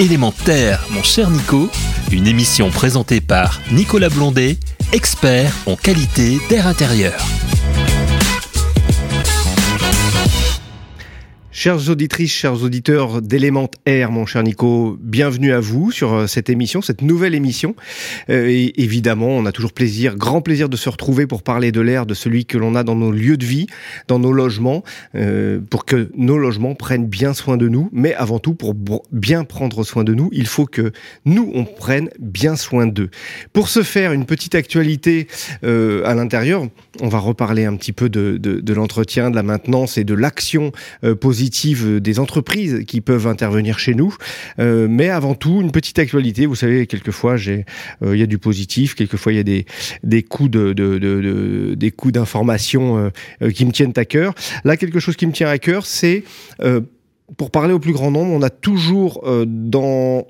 Élémentaire, mon cher Nico, une émission présentée par Nicolas Blondet, expert en qualité d'air intérieur. Chères auditrices, chers auditeurs d'Element Air, mon cher Nico, bienvenue à vous sur euh, cette émission, cette nouvelle émission. Euh, évidemment, on a toujours plaisir, grand plaisir de se retrouver pour parler de l'air, de celui que l'on a dans nos lieux de vie, dans nos logements, euh, pour que nos logements prennent bien soin de nous. Mais avant tout, pour bien prendre soin de nous, il faut que nous, on prenne bien soin d'eux. Pour ce faire, une petite actualité à l'intérieur, on va reparler un petit peu de, de l'entretien, de la maintenance et de l'action positive des entreprises qui peuvent intervenir chez nous. Euh, mais avant tout, une petite actualité. Vous savez, quelquefois, euh, il y a du positif, quelquefois il y a des des coups de, des coups d'information euh, qui me tiennent à cœur. Là, quelque chose qui me tient à cœur, c'est pour parler au plus grand nombre, on a toujours dans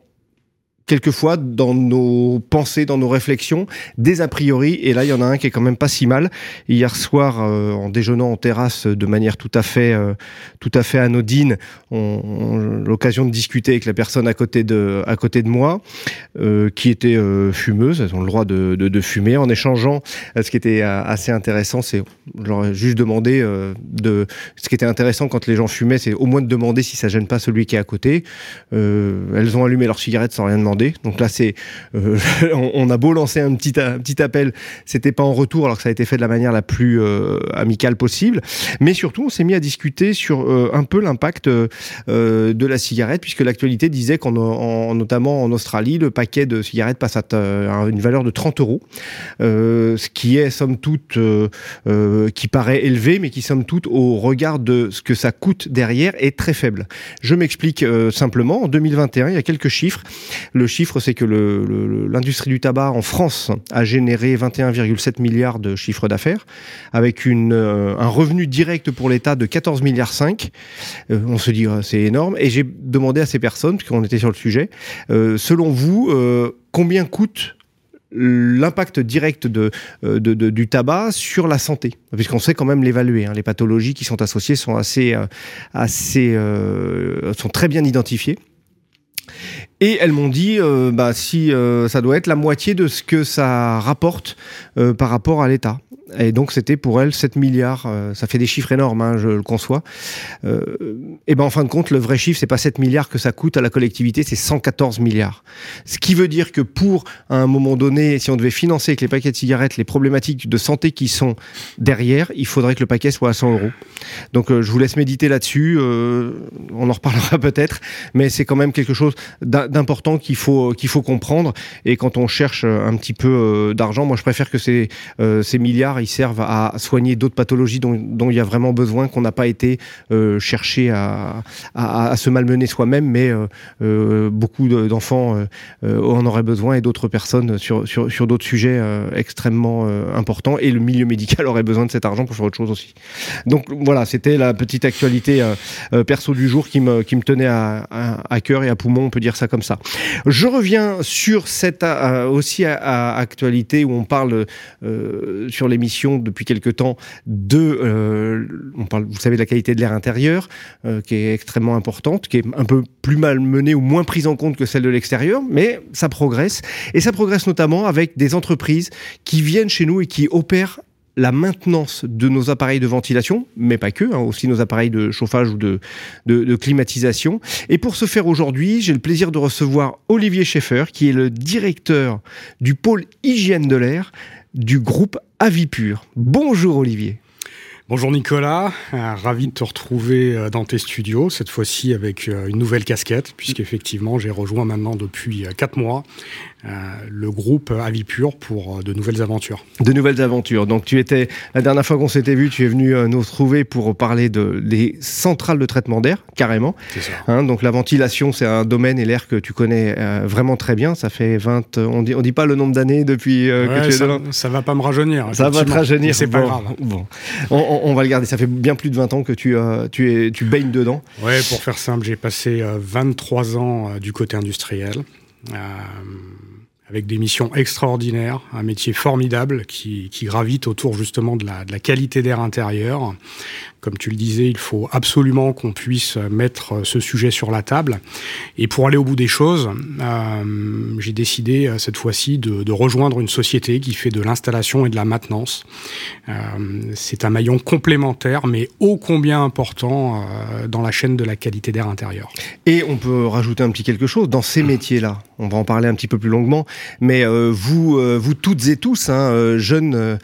quelquefois dans nos pensées, dans nos réflexions, des a priori. Et là, il y en a un qui est quand même pas si mal. Hier soir, euh, en déjeunant en terrasse de manière tout à fait, euh, tout à fait anodine, on, l'occasion de discuter avec la personne à côté de, à côté de moi, euh, qui était fumeuse. Elles ont le droit de, fumer. En échangeant, ce qui était assez intéressant, c'est, j'aurais juste demandé de, ce qui était intéressant quand les gens fumaient, c'est au moins de demander si ça gêne pas celui qui est à côté. elles ont allumé leur cigarette sans rien demander donc là, c'est, euh, on, a beau lancer un petit, un petit appel, c'était pas en retour, alors que ça a été fait de la manière la plus euh, amicale possible. Mais surtout, on s'est mis à discuter sur euh, un peu l'impact de la cigarette, puisque l'actualité disait qu'en, notamment en Australie, le paquet de cigarettes passe à une valeur de 30 euros, ce qui est somme toute, qui paraît élevé, mais qui somme toute au regard de ce que ça coûte derrière est très faible. Je m'explique simplement. En 2021, il y a quelques chiffres. Chiffre, c'est que l'industrie du tabac en France a généré 21,7 milliards de chiffre d'affaires, avec euh, un revenu direct pour l'État de 14 milliards 5. Euh, on se dit, euh, c'est énorme. Et j'ai demandé à ces personnes, puisqu'on était sur le sujet, selon vous, combien coûte l'impact direct du tabac sur la santé, puisqu'on sait quand même l'évaluer. Hein. Les pathologies qui sont associées sont assez, assez, sont très bien identifiées. Et elles m'ont dit, euh, bah, si euh, ça doit être la moitié de ce que ça rapporte euh, par rapport à l'État. Et donc c'était pour elle 7 milliards. Euh, ça fait des chiffres énormes, hein, je le conçois. Euh, et ben en fin de compte, le vrai chiffre, c'est pas 7 milliards que ça coûte à la collectivité, c'est 114 milliards. Ce qui veut dire que pour à un moment donné, si on devait financer avec les paquets de cigarettes les problématiques de santé qui sont derrière, il faudrait que le paquet soit à 100 euros. Donc euh, je vous laisse méditer là-dessus. On en reparlera peut-être, mais c'est quand même quelque chose d'important qu'il faut qu'il faut comprendre. Et quand on cherche un petit peu d'argent, moi je préfère que ces, ces milliards ils servent à soigner d'autres pathologies dont, il y a vraiment besoin, qu'on n'a pas été euh, chercher à, se malmener soi-même, mais euh, euh beaucoup d'enfants euh, en auraient besoin et d'autres personnes sur, sur, d'autres sujets extrêmement importants. Et le milieu médical aurait besoin de cet argent pour faire autre chose aussi. Donc voilà, c'était la petite actualité perso du jour qui me, qui me tenait à, cœur et à poumon, on peut dire ça comme ça. Je reviens sur cette aussi actualité où on parle sur l'émission depuis quelque temps de, euh, on parle, vous savez, de la qualité de l'air intérieur, euh, qui est extrêmement importante, qui est un peu plus mal menée ou moins prise en compte que celle de l'extérieur, mais ça progresse. Et ça progresse notamment avec des entreprises qui viennent chez nous et qui opèrent la maintenance de nos appareils de ventilation, mais pas que, hein, aussi nos appareils de chauffage ou de, de, climatisation. Et pour ce faire aujourd'hui, j'ai le plaisir de recevoir Olivier Schaeffer, qui est le directeur du pôle hygiène de l'air du groupe Avipur. Bonjour Olivier. Bonjour Nicolas, euh, ravi de te retrouver euh, dans tes studios, cette fois-ci avec euh, une nouvelle casquette, puisqu'effectivement j'ai rejoint maintenant depuis 4 mois le groupe Avipur pour de nouvelles aventures. De nouvelles aventures. Donc tu étais la dernière fois qu'on s'était vu, tu es venu nous retrouver pour parler de des centrales de traitement d'air, carrément. C'est ça. Hein, donc la ventilation, c'est un domaine et l'air que tu connais euh, vraiment très bien. Ça fait 20, on dit on dit pas le nombre d'années depuis euh, ouais, que tu es ça, dedans. ça va pas me rajeunir. Ça va te rajeunir. C'est bon, pas grave. Bon, on, on, va le garder. Ça fait bien plus de 20 ans que tu euh, tu es tu baignes dedans. Ouais, pour faire simple, j'ai passé 23 ans du côté industriel. Euh, avec des missions extraordinaires, un métier formidable qui, gravite autour justement de la qualité d'air intérieur, Comme tu le disais, il faut absolument qu'on puisse mettre ce sujet sur la table. Et pour aller au bout des choses, euh, j'ai décidé euh, cette fois-ci de, rejoindre une société qui fait de l'installation et de la maintenance. Euh, c'est un maillon complémentaire, mais ô combien important euh, dans la chaîne de la qualité d'air intérieur. Et on peut rajouter un petit quelque chose dans ces métiers-là. On va en parler un petit peu plus longuement, mais euh, vous, euh, vous toutes et tous, hein, jeunes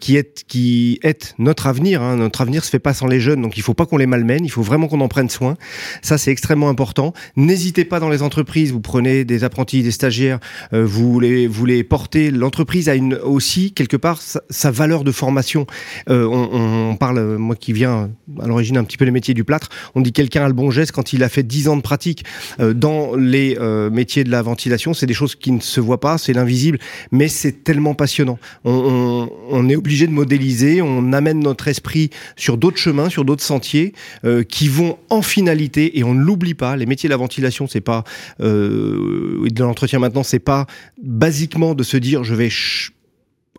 qui êtes, qui êtes notre avenir. Hein, notre avenir se fait pas sans les jeunes, donc il faut pas qu'on les malmène. Il faut vraiment qu'on en prenne soin. Ça, c'est extrêmement important. N'hésitez pas dans les entreprises. Vous prenez des apprentis, des stagiaires, vous les, vous les portez. L'entreprise a une aussi quelque part sa, valeur de formation. Euh, on, parle, moi qui viens à l'origine un petit peu des métiers du plâtre, on dit quelqu'un a le bon geste quand il a fait 10 ans de pratique euh, dans les euh, métiers de la ventilation. C'est des choses qui ne se voient pas, c'est l'invisible, mais c'est tellement passionnant. On, on, on, est obligé de modéliser, on amène notre esprit sur d'autres chemins, sur d'autres sentiers euh, qui vont en finalité, et on ne l'oublie pas, les métiers de la ventilation, c'est pas euh, de l'entretien maintenant, c'est pas basiquement de se dire je vais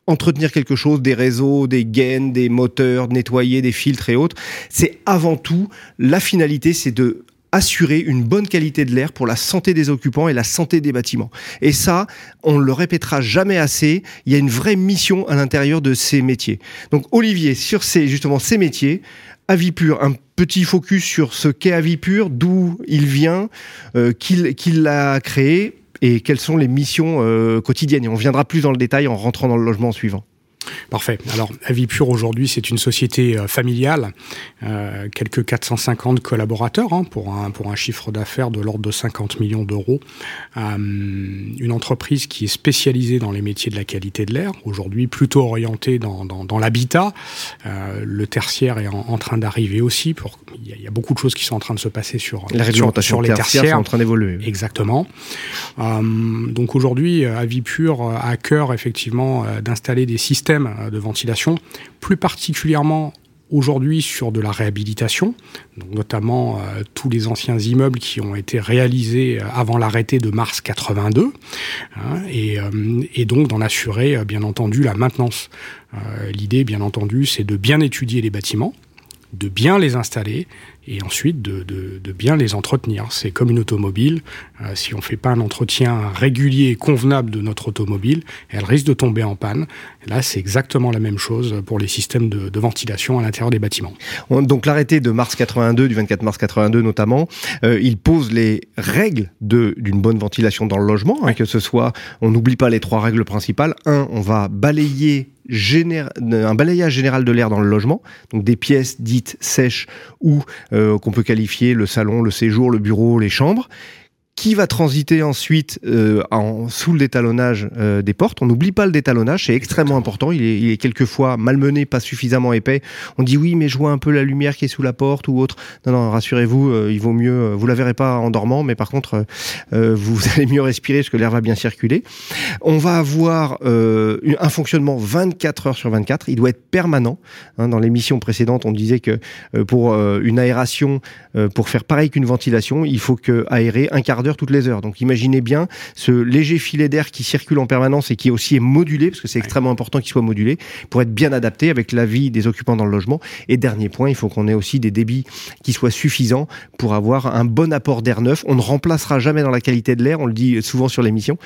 entretenir quelque chose, des réseaux, des gaines, des moteurs, nettoyer des filtres et autres. C'est avant tout, la finalité, c'est de assurer une bonne qualité de l'air pour la santé des occupants et la santé des bâtiments. Et ça, on le répétera jamais assez. Il y a une vraie mission à l'intérieur de ces métiers. Donc, Olivier, sur ces, justement, ces métiers, Avipur, un petit focus sur ce qu'est Avipur, d'où il vient, euh, qu'il qu l'a créé, et quelles sont les missions euh, quotidiennes. Et on viendra plus dans le détail en rentrant dans le logement suivant. Parfait. Alors, Avipur aujourd'hui, c'est une société euh, familiale, euh, quelques 450 collaborateurs hein, pour, un, pour un chiffre d'affaires de l'ordre de 50 millions d'euros. Euh, une entreprise qui est spécialisée dans les métiers de la qualité de l'air, aujourd'hui plutôt orientée dans, dans, dans l'habitat. Euh, le tertiaire est en, en train d'arriver aussi. Pour, il, y a, il y, a, beaucoup de choses qui sont en train de se passer sur, la réglementation sur, sur les tertiaires. tertiaires. en train d'évoluer. Exactement. Donc aujourd'hui, Avipur a à cœur effectivement d'installer des systèmes de ventilation, plus particulièrement aujourd'hui sur de la réhabilitation, donc notamment euh, tous les anciens immeubles qui ont été réalisés avant l'arrêté de mars 82, hein, et, euh, donc d'en assurer bien entendu la maintenance. Euh, L'idée, bien entendu, c'est de bien étudier les bâtiments, de bien les installer et ensuite de, bien les entretenir. C'est comme une automobile. Euh, si on ne fait pas un entretien régulier et convenable de notre automobile, elle risque de tomber en panne. Là, c'est exactement la même chose pour les systèmes de, de ventilation à l'intérieur des bâtiments. Donc l'arrêté de mars 82, du 24 mars 82 notamment, euh, il pose les règles d'une bonne ventilation dans le logement, hein, que ce soit, on n'oublie pas les trois règles principales. Un, on va balayer général, un balayage général de l'air dans le logement, donc des pièces dites sèches ou euh, qu'on peut qualifier le salon, le séjour, le bureau, les chambres qui va transiter ensuite euh, en, sous le détalonnage euh, des portes. On n'oublie pas le détalonnage, c'est extrêmement important. Il est, il est, quelquefois malmené, pas suffisamment épais. On dit oui, mais je vois un peu la lumière qui est sous la porte ou autre. Non, non, rassurez-vous, euh, il vaut mieux. Euh, vous la verrez pas en dormant, mais par contre, euh, vous allez mieux respirer parce que l'air va bien circuler. On va avoir euh, un fonctionnement 24 heures sur 24. Il doit être permanent. Hein, dans l'émission précédente, on disait que pour une aération, pour faire pareil qu'une ventilation, il faut que aérer un quart d'heure toutes les heures. Donc imaginez bien ce léger filet d'air qui circule en permanence et qui aussi est modulé, parce que c'est extrêmement important qu'il soit modulé, pour être bien adapté avec la vie des occupants dans le logement. Et dernier point, il faut qu'on ait aussi des débits qui soient suffisants pour avoir un bon apport d'air neuf. On ne remplacera jamais dans la qualité de l'air, on le dit souvent sur l'émission.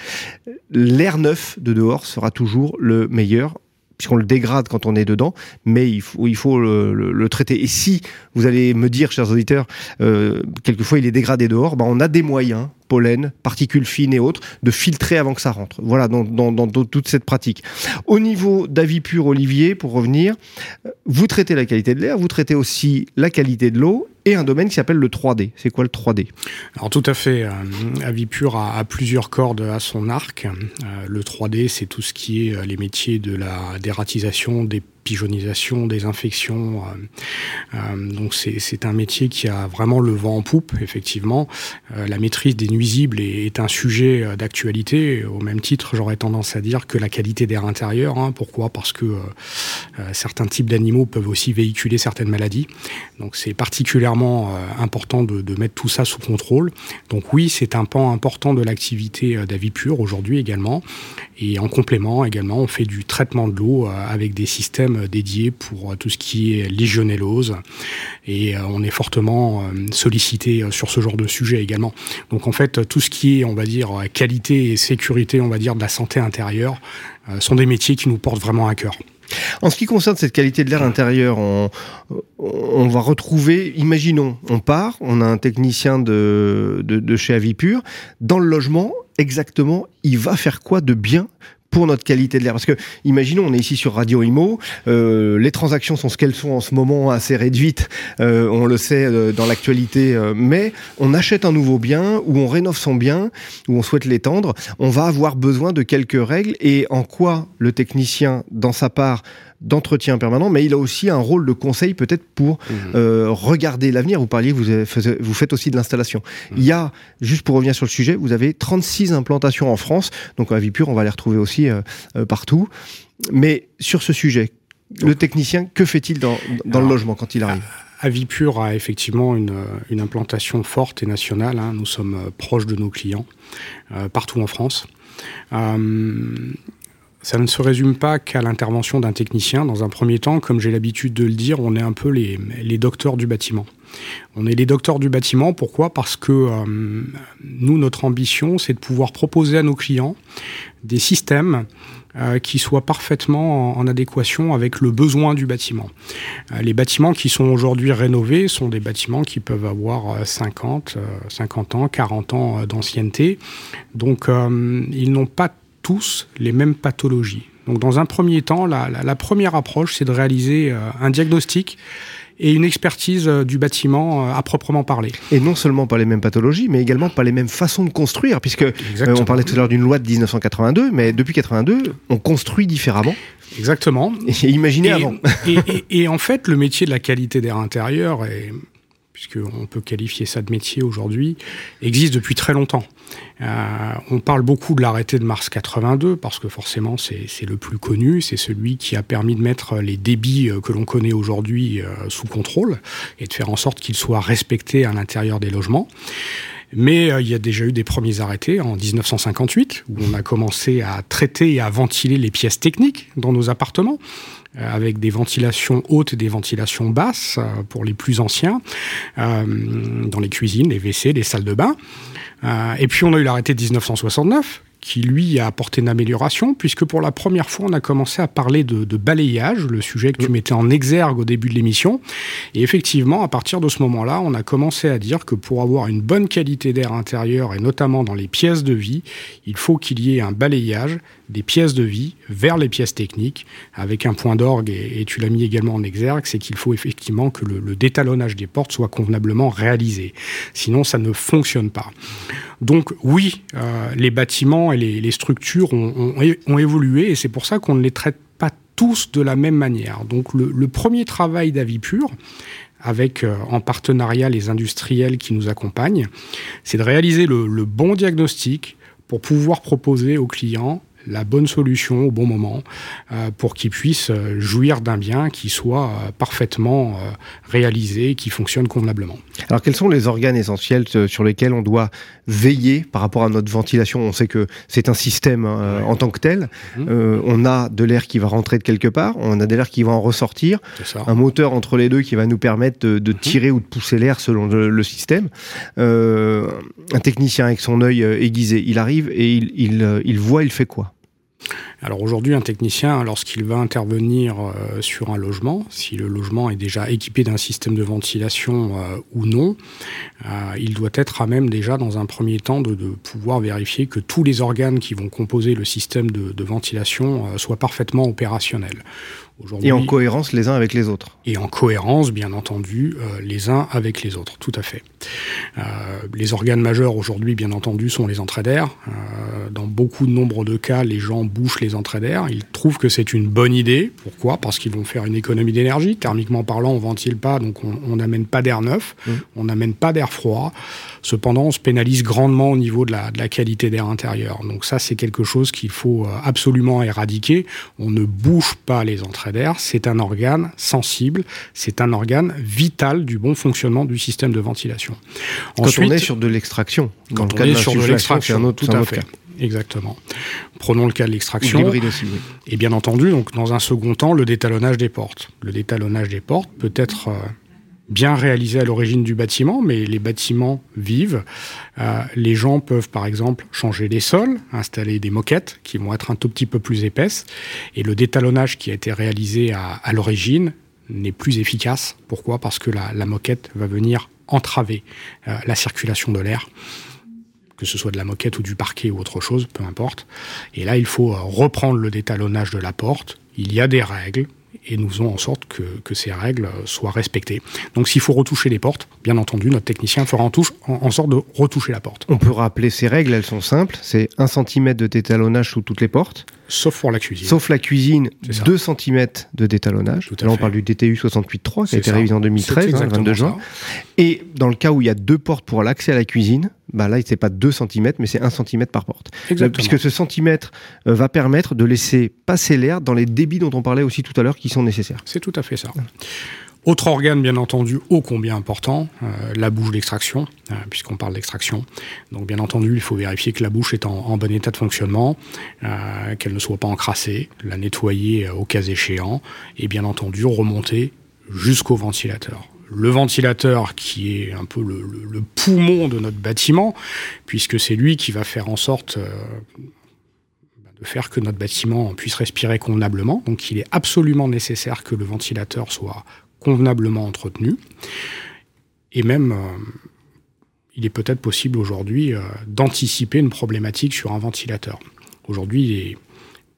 L'air neuf de dehors sera toujours le meilleur puisqu'on le dégrade quand on est dedans, mais il faut, le, traiter. Et si vous allez me dire, chers auditeurs, euh, quelquefois il est dégradé dehors, ben on a des moyens pollen, particules fines et autres, de filtrer avant que ça rentre. Voilà, dans, toute cette pratique. Au niveau d'avis pur, Olivier, pour revenir, vous traitez la qualité de l'air, vous traitez aussi la qualité de l'eau un domaine qui s'appelle le 3D. C'est quoi le 3D Alors tout à fait. Euh, Avipur a, a, plusieurs cordes à son arc. Euh, le 3D, c'est tout ce qui est euh, les métiers de la dératisation, des pigeonisation, des infections. Euh, euh, donc c'est un métier qui a vraiment le vent en poupe, effectivement. Euh, la maîtrise des nuisibles est, un sujet d'actualité. Au même titre, j'aurais tendance à dire que la qualité d'air intérieur. Hein, pourquoi? Parce que certains types d'animaux peuvent aussi véhiculer certaines maladies. Donc c'est particulièrement important de, mettre tout ça sous contrôle. Donc oui, c'est un pan important de l'activité d'Avipure aujourd'hui également. Et en complément également, on fait du traitement de l'eau avec des systèmes dédié pour tout ce qui est légionellose et on est fortement sollicité sur ce genre de sujet également. Donc en fait, tout ce qui est, on va dire, qualité et sécurité, on va dire, de la santé intérieure, sont des métiers qui nous portent vraiment à cœur. En ce qui concerne cette qualité de l'air intérieur, on, va retrouver, imaginons, on part, on a un technicien de, de chez Avipur, dans le logement, exactement, il va faire quoi de bien pour notre qualité de l'air. Parce que, imaginons, on est ici sur Radio Imo, euh, les transactions sont ce qu'elles sont en ce moment, assez réduites, euh, on le sait euh, dans l'actualité, euh, mais on achète un nouveau bien, ou on rénove son bien, ou on souhaite l'étendre, on va avoir besoin de quelques règles, et en quoi le technicien, dans sa part, d'entretien permanent, mais il a aussi un rôle de conseil peut-être pour mmh. euh, regarder l'avenir. Vous parliez, vous, vous faites aussi de l'installation. Mmh. Il y a, juste pour revenir sur le sujet, vous avez 36 implantations en France, donc à Vipure, on va les retrouver aussi euh, euh, partout. Mais sur ce sujet, le technicien, que fait-il dans, dans le logement quand il arrive? Avipure a effectivement une, une, implantation forte et nationale. Hein. Nous sommes proches de nos clients, partout en France. Ça ne se résume pas qu'à l'intervention d'un technicien. Dans un premier temps, comme j'ai l'habitude de le dire, on est un peu les, les, docteurs du bâtiment. On est les docteurs du bâtiment, pourquoi? Parce que euh, nous, notre ambition, c'est de pouvoir proposer à nos clients des systèmes euh, qui soient parfaitement en, adéquation avec le besoin du bâtiment. Euh, les bâtiments qui sont aujourd'hui rénovés sont des bâtiments qui peuvent avoir 50, 50 ans, 40 ans d'ancienneté. Donc, ils n'ont pas tous les mêmes pathologies. Donc dans un premier temps, la, première approche, c'est de réaliser euh, un diagnostic et une expertise euh, du bâtiment euh, à proprement parler. Et non seulement pas les mêmes pathologies, mais également pas les mêmes façons de construire, puisque on parlait tout à l'heure d'une loi de 1982, mais depuis 82, on construit différemment. Exactement. Et imaginez avant. et, et, en fait, le métier de la qualité d'air intérieur est puisqu'on peut qualifier ça de métier aujourd'hui, existe depuis très longtemps. Euh, on parle beaucoup de l'arrêté de mars 82 parce que forcément c'est le plus connu, c'est celui qui a permis de mettre les débits euh, que l'on connaît aujourd'hui euh, sous contrôle et de faire en sorte qu'ils soient respectés à l'intérieur des logements. Mais il y a déjà eu des premiers arrêtés en 1958 où on a commencé à traiter et à ventiler les pièces techniques dans nos appartements. Euh, avec des ventilations hautes et des ventilations basses euh, pour les plus anciens, euh, dans les cuisines, les WC, les salles de bain. et puis on a eu l'arrêté de 1969 qui lui a apporté une amélioration, puisque pour la première fois, on a commencé à parler de, balayage, le sujet que tu mettais en exergue au début de l'émission. Et effectivement, à partir de ce moment-là, on a commencé à dire que pour avoir une bonne qualité d'air intérieur, et notamment dans les pièces de vie, il faut qu'il y ait un balayage des pièces de vie vers les pièces techniques, avec un point d'orgue, et, tu l'as mis également en exergue, c'est qu'il faut effectivement que le, détalonnage des portes soit convenablement réalisé. Sinon, ça ne fonctionne pas. Donc oui, euh, les bâtiments et les, structures ont, évolué, et c'est pour ça qu'on ne les traite pas tous de la même manière. Donc le, premier travail d'Avipur, avec euh, en partenariat les industriels qui nous accompagnent, c'est de réaliser le, bon diagnostic pour pouvoir proposer aux clients la bonne solution au bon moment euh, pour qu'ils puissent euh, jouir d'un bien qui soit euh, parfaitement réalisé, qui fonctionne convenablement. Alors quels sont les organes essentiels sur lesquels on doit veiller par rapport à notre ventilation? On sait que c'est un système hein, en tant que tel. Mhm. on a de l'air qui va rentrer de quelque part, on a de l'air qui va en ressortir, un moteur entre les deux qui va nous permettre de, mhm. tirer ou de pousser l'air selon le, système. un technicien avec son œil aiguisé, il arrive et il, il, il voit, il fait quoi? Alors aujourd'hui, un technicien, lorsqu'il va intervenir euh, sur un logement, si le logement est déjà équipé d'un système de ventilation euh, ou non, euh, il doit être à même déjà dans un premier temps de, pouvoir vérifier que tous les organes qui vont composer le système de, de ventilation soient parfaitement opérationnels. Et en cohérence les uns avec les autres. Et en cohérence, bien entendu, euh, les uns avec les autres, tout à fait. Euh, les organes majeurs aujourd'hui, bien entendu, sont les entrées d'air. Euh, dans beaucoup de nombre de cas, les gens bouchent les entrées d'air. Ils trouvent que c'est une bonne idée. Pourquoi? Parce qu'ils vont faire une économie d'énergie. Thermiquement parlant, on ventile pas, donc on n'amène pas d'air neuf, mmh. on n'amène pas d'air froid. Cependant, on se pénalise grandement au niveau de la, de la qualité d'air intérieur. Donc ça, c'est quelque chose qu'il faut euh, absolument éradiquer. On ne bouge pas les entrées C'est un organe sensible. C'est un organe vital du bon fonctionnement du système de ventilation. Quand on est sur de l'extraction, quand on est sur de l'extraction, tout à fait. Exactement. Prenons le cas de l'extraction. Oui. Et bien entendu, donc, dans un second temps, le détalonnage des portes. Le détalonnage des portes peut être euh, bien réalisé à l'origine du bâtiment, mais les bâtiments vivent. Euh, les gens peuvent par exemple changer les sols, installer des moquettes qui vont être un tout petit peu plus épaisses, et le détalonnage qui a été réalisé à, l'origine n'est plus efficace. Pourquoi? Parce que la, la, moquette va venir entraver euh, la circulation de l'air que ce soit de la moquette ou du parquet ou autre chose, peu importe. Et là, il faut euh, reprendre le détalonnage de la porte. Il y a des règles, et nous faisons en sorte que, que, ces règles soient respectées. Donc s'il faut retoucher les portes, bien entendu, notre technicien fera en, touche, en, en, sorte de retoucher la porte. On peut rappeler ces règles, elles sont simples. C'est 1 cm de détalonnage sous toutes les portes. Sauf pour la cuisine. Sauf la cuisine, 2 cm de détalonnage. Là, on parle du DTU 68.3 qui a été révisé en 2013, hein, le 22 juin. Ça. Et dans le cas où il y a deux portes pour l'accès à la cuisine, bah là, c'est pas 2 cm, mais c'est 1 cm par porte. Là, puisque ce centimètre euh, va permettre de laisser passer l'air dans les débits dont on parlait aussi tout à l'heure qui sont nécessaires. C'est tout à fait ça. Autre organe, bien entendu, ô combien important, euh, la bouche d'extraction, euh, puisqu'on parle d'extraction. Donc, bien entendu, il faut vérifier que la bouche est en, en bon état de fonctionnement, euh, qu'elle ne soit pas encrassée, la nettoyer au cas échéant, et bien entendu, remonter jusqu'au ventilateur le ventilateur qui est un peu le, poumon de notre bâtiment, puisque c'est lui qui va faire en sorte euh, de faire que notre bâtiment puisse respirer convenablement. Donc il est absolument nécessaire que le ventilateur soit convenablement entretenu. Et même, euh, il est peut-être possible aujourd'hui euh, d'anticiper une problématique sur un ventilateur. Aujourd'hui, il est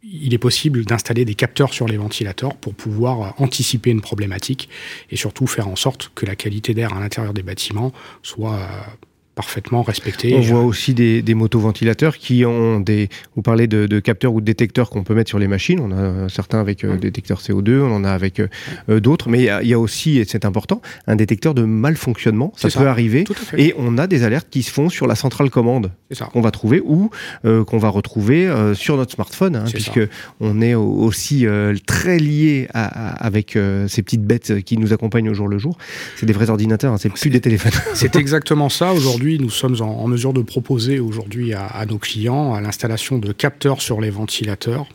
il est possible d'installer des capteurs sur les ventilateurs pour pouvoir anticiper une problématique et surtout faire en sorte que la qualité d'air à l'intérieur des bâtiments soit parfaitement respecté. On voit aussi des, des motoventilateurs qui ont des. Vous parlez de, de capteurs ou de détecteurs qu'on peut mettre sur les machines. On a certains avec euh, détecteurs CO2, on en a avec euh, d'autres, mais il y, a, il y, a, aussi, et c'est important, un détecteur de malfonctionnement. Ça peut ça. arriver. Et on a des alertes qui se font sur la centrale commande qu'on va trouver ou euh, qu'on va retrouver euh, sur notre smartphone, hein, puisque ça. on est aussi euh, très lié à, à, avec ces petites bêtes qui nous accompagnent au jour le jour. C'est des vrais ordinateurs, hein, c'est plus des téléphones. C'est exactement ça aujourd'hui nous sommes en, mesure de proposer aujourd'hui à, nos clients l'installation de capteurs sur les ventilateurs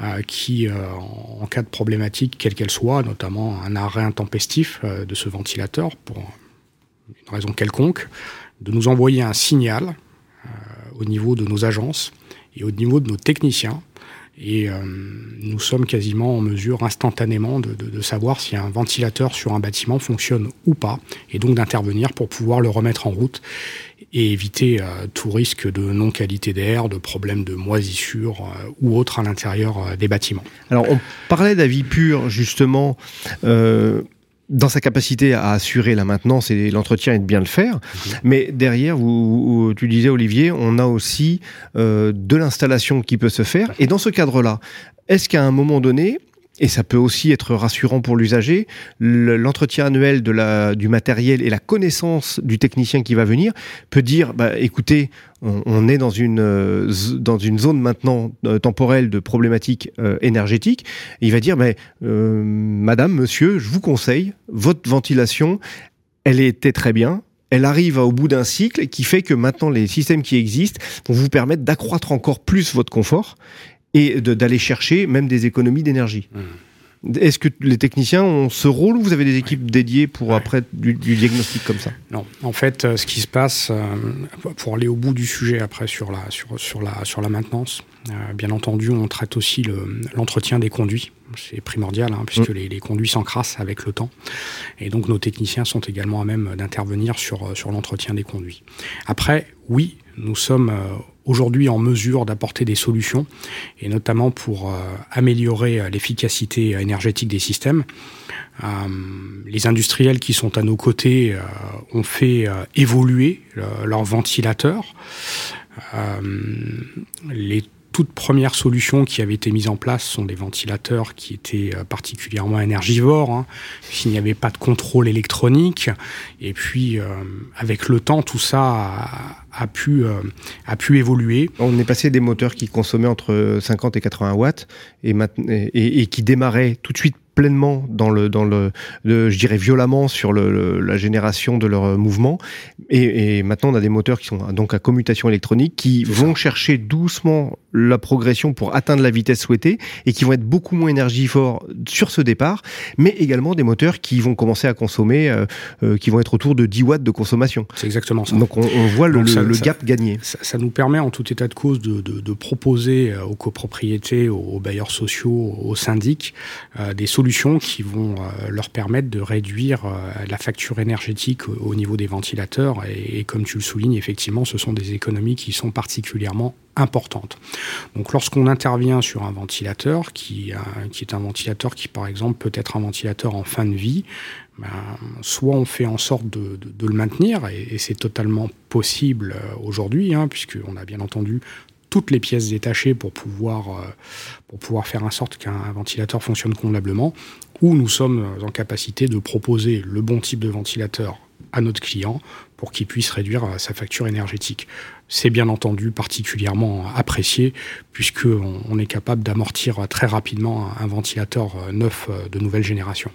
euh, qui, euh, en, cas de problématique, quelle qu'elle soit, notamment un arrêt intempestif euh, de ce ventilateur pour une raison quelconque, de nous envoyer un signal au niveau de nos agences et au niveau de nos techniciens et euh, nous sommes quasiment en mesure instantanément de, de, de, savoir si un ventilateur sur un bâtiment fonctionne ou pas, et donc d'intervenir pour pouvoir le remettre en route et éviter euh, tout risque de non-qualité d'air, de problèmes de moisissure euh, ou autre à l'intérieur euh, des bâtiments. Alors on parlait d'avis pur justement. Dans sa capacité à assurer la maintenance et l'entretien et de bien le faire. Mmh. Mais derrière, vous, vous, tu disais Olivier, on a aussi euh, de l'installation qui peut se faire. Et dans ce cadre-là, est-ce qu'à un moment donné, et ça peut aussi être rassurant pour l'usager, l'entretien annuel du matériel et la connaissance du technicien qui va venir peut dire, bah, écoutez, on, est dans une, dans une zone maintenant euh, temporelle de problématiques euh, énergétiques. il va dire, euh, Madame, Monsieur, je vous conseille, votre ventilation, elle était très bien, elle arrive au bout d'un cycle qui fait que maintenant les systèmes qui existent vont vous permettre d'accroître encore plus votre confort et d'aller chercher même des économies d'énergie. Mmh. Est-ce que les techniciens ont ce rôle ou vous avez des équipes ouais. dédiées pour ouais. après du, du, diagnostic comme ça? Non, en fait, euh, ce qui se passe, euh, pour aller au bout du sujet après sur la, sur, sur la, sur la maintenance, euh, bien entendu, on traite aussi l'entretien le, des conduits. C'est primordial, hein, puisque mmh. les, les, conduits s'encrassent avec le temps. Et donc, nos techniciens sont également à même d'intervenir sur, sur l'entretien des conduits. Après, oui, nous sommes aujourd'hui en mesure d'apporter des solutions, et notamment pour euh, améliorer euh, l'efficacité énergétique des systèmes. Euh, les industriels qui sont à nos côtés euh, ont fait euh, évoluer leurs ventilateurs. Toutes premières solutions qui avaient été mises en place sont des ventilateurs qui étaient euh, particulièrement énergivores, hein, s'il n'y avait pas de contrôle électronique. Et puis, euh, avec le temps, tout ça a, a pu, euh, a pu évoluer. On est passé des moteurs qui consommaient entre 50 et 80 watts et, et, et qui démarraient tout de suite pleinement dans le, dans le, je dirais violemment sur le, la génération de leur mouvement. Et, et, maintenant, on a des moteurs qui sont donc à commutation électronique qui vont chercher doucement la progression pour atteindre la vitesse souhaitée et qui vont être beaucoup moins énergivores sur ce départ, mais également des moteurs qui vont commencer à consommer, euh, euh, qui vont être autour de 10 watts de consommation. C'est exactement ça. Donc on, on voit le, le, gap gagner. Ça, ça, nous permet en tout état de cause de, de, de proposer aux copropriétés, aux bailleurs sociaux, aux syndics, euh, des solutions qui vont euh, leur permettre de réduire euh, la facture énergétique au, au niveau des ventilateurs. Et, et comme tu le soulignes, effectivement, ce sont des économies qui sont particulièrement Donc lorsqu'on intervient sur un ventilateur, qui, euh, qui, est un ventilateur qui par exemple peut être un ventilateur en fin de vie, ben, soit on fait en sorte de, le maintenir, et, et c'est totalement possible euh, aujourd'hui, hein, puisqu'on a bien entendu toutes les pièces détachées pour pouvoir, euh, pour pouvoir faire en sorte qu'un ventilateur fonctionne convenablement, ou nous sommes en capacité de proposer le bon type de ventilateur à notre client pour qu'il puisse réduire sa facture énergétique. C'est bien entendu particulièrement apprécié puisqu'on on est capable d'amortir très rapidement un ventilateur neuf de nouvelle génération.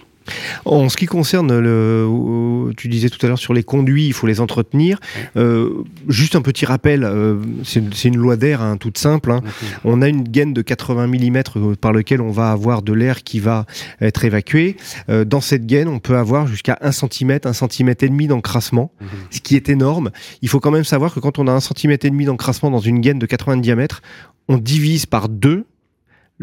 En ce qui concerne le, tu disais tout à l'heure sur les conduits, il faut les entretenir. Euh, juste un petit rappel, euh, c'est une loi d'air hein, toute simple. Hein. On a une gaine de 80 mm par lequel on va avoir de l'air qui va être évacué. Euh, dans cette gaine, on peut avoir jusqu'à 1 cm, 1 cm et demi d'encrassement, mmh. ce qui est énorme. Il faut quand même savoir que quand on a 1 cm et demi d'encrassement dans une gaine de 80 diamètre, on divise par deux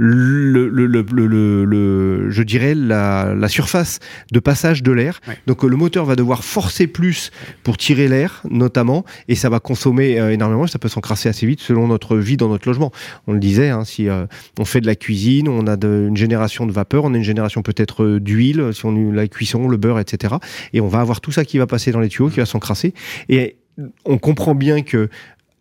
le, le, le, le, je dirais la, la, surface de passage de l'air. Ouais. Donc le moteur va devoir forcer plus pour tirer l'air, notamment, et ça va consommer euh, énormément. Ça peut s'encrasser assez vite selon notre vie dans notre logement. On le disait, hein, si euh, on fait de la cuisine, on a de, une génération de vapeur, on a une génération peut-être euh, d'huile, si on a la cuisson, le beurre, etc. Et on va avoir tout ça qui va passer dans les tuyaux, qui va s'encrasser. Et on comprend bien que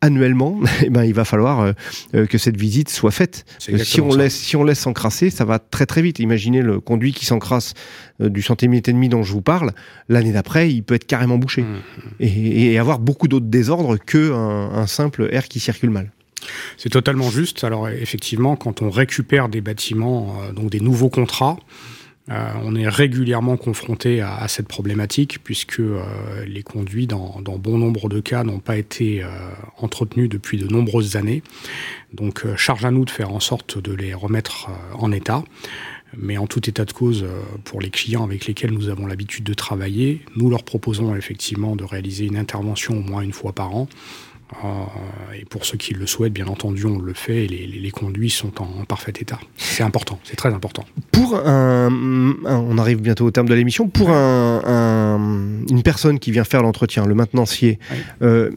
annuellement, eh ben, il va falloir euh, que cette visite soit faite. Si on, laisse, si on laisse s'encrasser, ça va très très vite. Imaginez le conduit qui s'encrasse euh, du centimètre et demi dont je vous parle, l'année d'après, il peut être carrément bouché. Mmh. Et, et, avoir beaucoup d'autres désordres qu'un un simple air qui circule mal. C'est totalement juste. Alors effectivement, quand on récupère des bâtiments, euh, donc des nouveaux contrats, euh, on est régulièrement confronté à, cette problématique puisque euh, les conduits, dans, bon nombre de cas, n'ont pas été euh, entretenus depuis de nombreuses années. Donc, charge à nous de faire en sorte de les remettre en état. Mais en tout état de cause, pour les clients avec lesquels nous avons l'habitude de travailler, nous leur proposons effectivement de réaliser une intervention au moins une fois par an et pour ceux qui le souhaitent, bien entendu, on le fait et les, les, les conduits sont en, en parfait état. C'est important, c'est très important. Pour un, on arrive bientôt au terme de l'émission, pour un, un, une personne qui vient faire l'entretien, le maintenancier, oui. euh,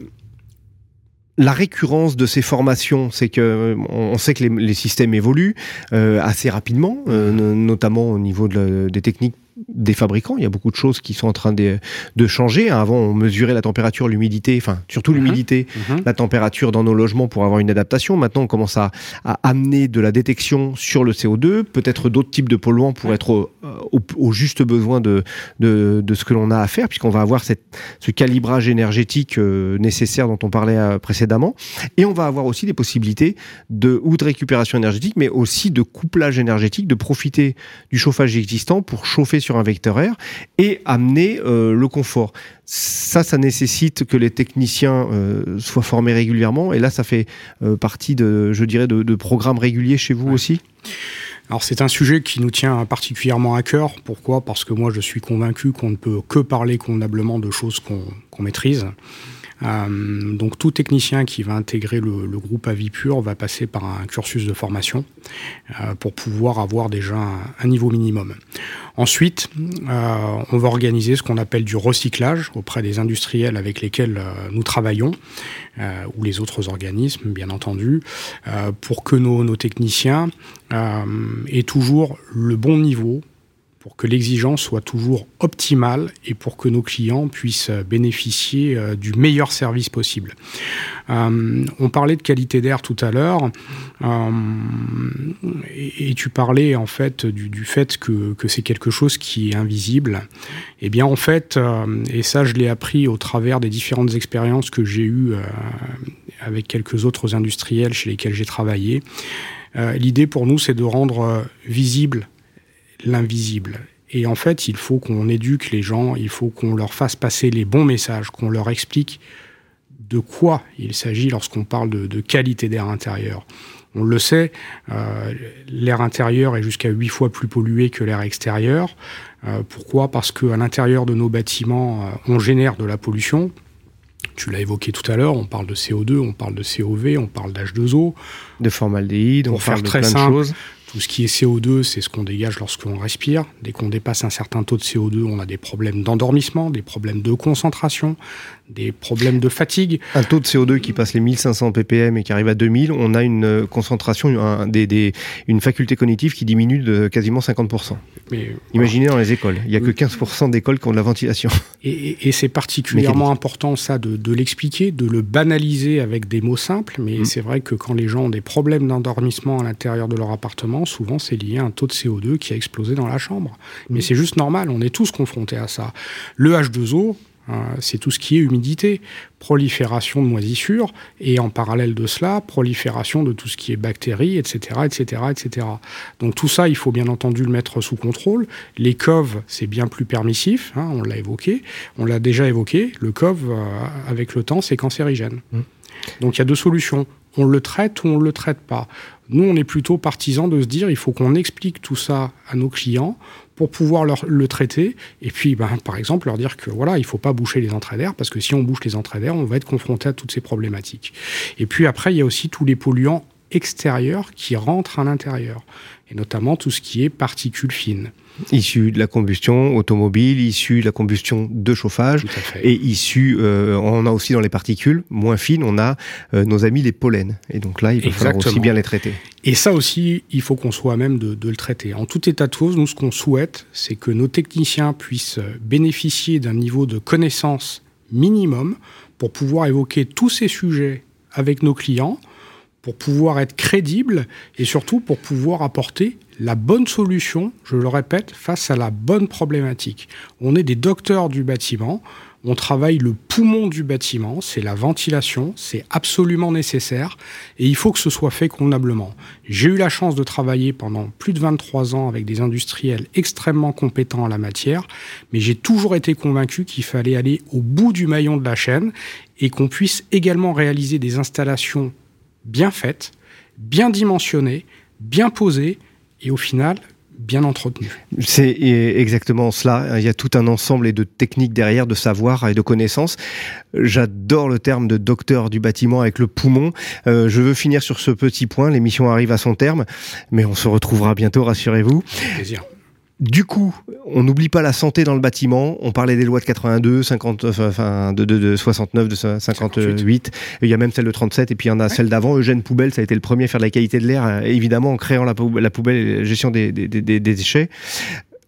la récurrence de ces formations, c'est que on sait que les, les systèmes évoluent euh, assez rapidement, euh, notamment au niveau de la, des techniques des fabricants. Il y a beaucoup de choses qui sont en train de, de changer. Avant, on mesurait la température, l'humidité, enfin surtout l'humidité, mmh. mmh. la température dans nos logements pour avoir une adaptation. Maintenant, on commence à, à amener de la détection sur le CO2, peut-être d'autres types de polluants pour être au, au, au juste besoin de, de, de ce que l'on a à faire, puisqu'on va avoir cette, ce calibrage énergétique euh, nécessaire dont on parlait euh, précédemment. Et on va avoir aussi des possibilités de ou de récupération énergétique, mais aussi de couplage énergétique, de profiter du chauffage existant pour chauffer sur un vecteur air et amener euh, le confort. Ça, ça nécessite que les techniciens euh, soient formés régulièrement et là, ça fait euh, partie de, je dirais, de, de, programmes réguliers chez vous ouais. aussi? Alors c'est un sujet qui nous tient particulièrement à cœur. Pourquoi? Parce que moi je suis convaincu qu'on ne peut que parler convenablement de choses qu'on qu maîtrise. Euh, donc tout technicien qui va intégrer le, groupe Avipur va passer par un cursus de formation euh, pour pouvoir avoir déjà un, niveau minimum. Ensuite, euh, on va organiser ce qu'on appelle du recyclage auprès des industriels avec lesquels nous travaillons ou les autres organismes, bien entendu, pour que nos techniciens aient toujours le bon niveau pour que l'exigence soit toujours optimale et pour que nos clients puissent bénéficier euh, du meilleur service possible. Euh, on parlait de qualité d'air tout à l'heure euh, et, tu parlais en fait du, fait que, c'est quelque chose qui est invisible. Eh bien en fait, euh, et ça je l'ai appris au travers des différentes expériences que j'ai eues euh, avec quelques autres industriels chez lesquels j'ai travaillé, euh, l'idée pour nous c'est de rendre visible l'invisible. Et en fait, il faut qu'on éduque les gens, il faut qu'on leur fasse passer les bons messages, qu'on leur explique de quoi il s'agit lorsqu'on parle de, qualité d'air intérieur. On le sait, euh, l'air intérieur est jusqu'à 8 fois plus pollué que l'air extérieur. Euh, pourquoi? Parce qu'à l'intérieur de nos bâtiments, euh, on génère de la pollution. Tu l'as évoqué tout à l'heure, on parle de CO2, on parle de COV, on parle d'H2O. De formaldéhyde, on parle de plein de choses. Tout ce qui est CO2, c'est ce qu'on dégage lorsqu'on respire. Dès qu'on dépasse un certain taux de CO2, on a des problèmes d'endormissement, des problèmes de concentration, des problèmes de fatigue. Un taux de CO2 qui passe les 1500 ppm et qui arrive à 2000, on a une euh, concentration, un, des, une faculté cognitive qui diminue de quasiment 50%. Mais, Imaginez dans les écoles, il n'y a que 15% d'écoles qui ont de la ventilation. Et, c'est particulièrement important ça de, de l'expliquer, de le banaliser avec des mots simples, mais mm. c'est vrai que quand les gens ont des problèmes d'endormissement à l'intérieur de leur appartement, souvent c'est lié à un taux de CO2 qui a explosé dans la chambre. Mais c'est juste normal, on est tous confrontés à ça. Le H2O, hein, c'est tout ce qui est humidité, prolifération de moisissures, et en parallèle de cela, prolifération de tout ce qui est bactéries, etc., etc., etc. Donc tout ça, il faut bien entendu le mettre sous contrôle. Les coves, c'est bien plus permissif, hein, on l'a évoqué, on l'a déjà évoqué. Le cove, euh, avec le temps, c'est cancérigène. Mmh. Donc il y a deux solutions. On le traite ou on ne le traite pas. Nous, on est plutôt partisans de se dire il faut qu'on explique tout ça à nos clients pour pouvoir leur, le traiter. Et puis, ben, par exemple, leur dire que voilà, il ne faut pas boucher les entrées d'air parce que si on bouche les entrées d'air, on va être confronté à toutes ces problématiques. Et puis après, il y a aussi tous les polluants extérieurs qui rentrent à l'intérieur, et notamment tout ce qui est particules fines issus de la combustion automobile, issus de la combustion de chauffage, et issus, euh, on a aussi dans les particules moins fines, on a euh, nos amis les pollens. Et donc là, il va falloir aussi bien les traiter. Et ça aussi, il faut qu'on soit à même de, de, le traiter. En tout état de cause, nous, ce qu'on souhaite, c'est que nos techniciens puissent bénéficier d'un niveau de connaissance minimum pour pouvoir évoquer tous ces sujets avec nos clients, pour pouvoir être crédibles et surtout pour pouvoir apporter la bonne solution, je le répète, face à la bonne problématique. On est des docteurs du bâtiment, on travaille le poumon du bâtiment, c'est la ventilation, c'est absolument nécessaire et il faut que ce soit fait convenablement. J'ai eu la chance de travailler pendant plus de 23 ans avec des industriels extrêmement compétents en la matière, mais j'ai toujours été convaincu qu'il fallait aller au bout du maillon de la chaîne et qu'on puisse également réaliser des installations bien faites, bien dimensionnées, bien posées et au final bien entretenu. C'est exactement cela. Il y a tout un ensemble et de techniques derrière, de savoir et de connaissances. J'adore le terme de docteur du bâtiment avec le poumon. Euh, je veux finir sur ce petit point. L'émission arrive à son terme, mais on se retrouvera bientôt, rassurez-vous. Plaisir. Du coup, on n'oublie pas la santé dans le bâtiment. On parlait des lois de 82, 50, enfin, de, de, de 69, de 58. Il y a même celle de 37 et puis il y en a celle d'avant. Eugène Poubelle, ça a été le premier à faire de la qualité de l'air, euh, évidemment en créant la, poubelle et la gestion des, des, des, des déchets.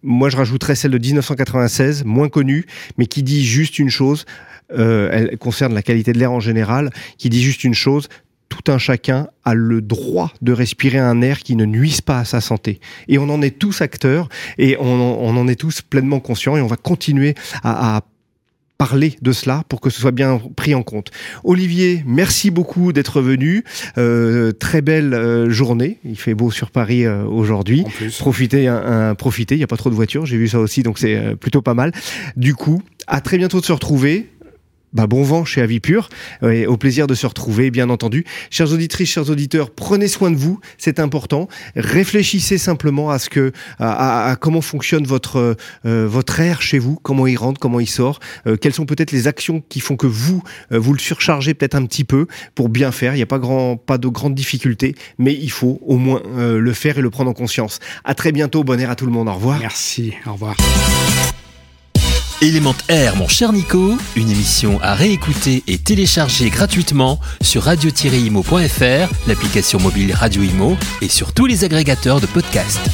Moi, je rajouterais celle de 1996, moins connue, mais qui dit juste une chose. Euh, elle concerne la qualité de l'air en général, qui dit juste une chose, tout un chacun a le droit de respirer un air qui ne nuise pas à sa santé. Et on en est tous acteurs et on, en est tous pleinement conscients et on va continuer à, parler de cela pour que ce soit bien pris en compte. Olivier, merci beaucoup d'être venu. Euh, très belle euh, journée. Il fait beau sur Paris euh, aujourd'hui. Profitez, un, profitez. Il n'y a pas trop de voitures. J'ai vu ça aussi, donc c'est plutôt pas mal. Du coup, à très bientôt de se retrouver. Bah, bon vent chez Avipur et au plaisir de se retrouver, bien entendu. Chers auditrices, chers auditeurs, prenez soin de vous, c'est important. Réfléchissez simplement à ce que, à, comment fonctionne votre euh, votre air chez vous, comment il rentre, comment il sort, euh, quelles sont peut-être les actions qui font que vous euh, vous le surchargez peut-être un petit peu pour bien faire. Il n'y a pas grand, pas de grandes difficultés, mais il faut au moins le faire et le prendre en conscience. À très bientôt, bon air à tout le monde. Au revoir. Merci. Au revoir. Élément Air, mon cher Nico, une émission à réécouter et télécharger gratuitement sur radio-imo.fr, l'application mobile Radio Imo et sur tous les agrégateurs de podcasts.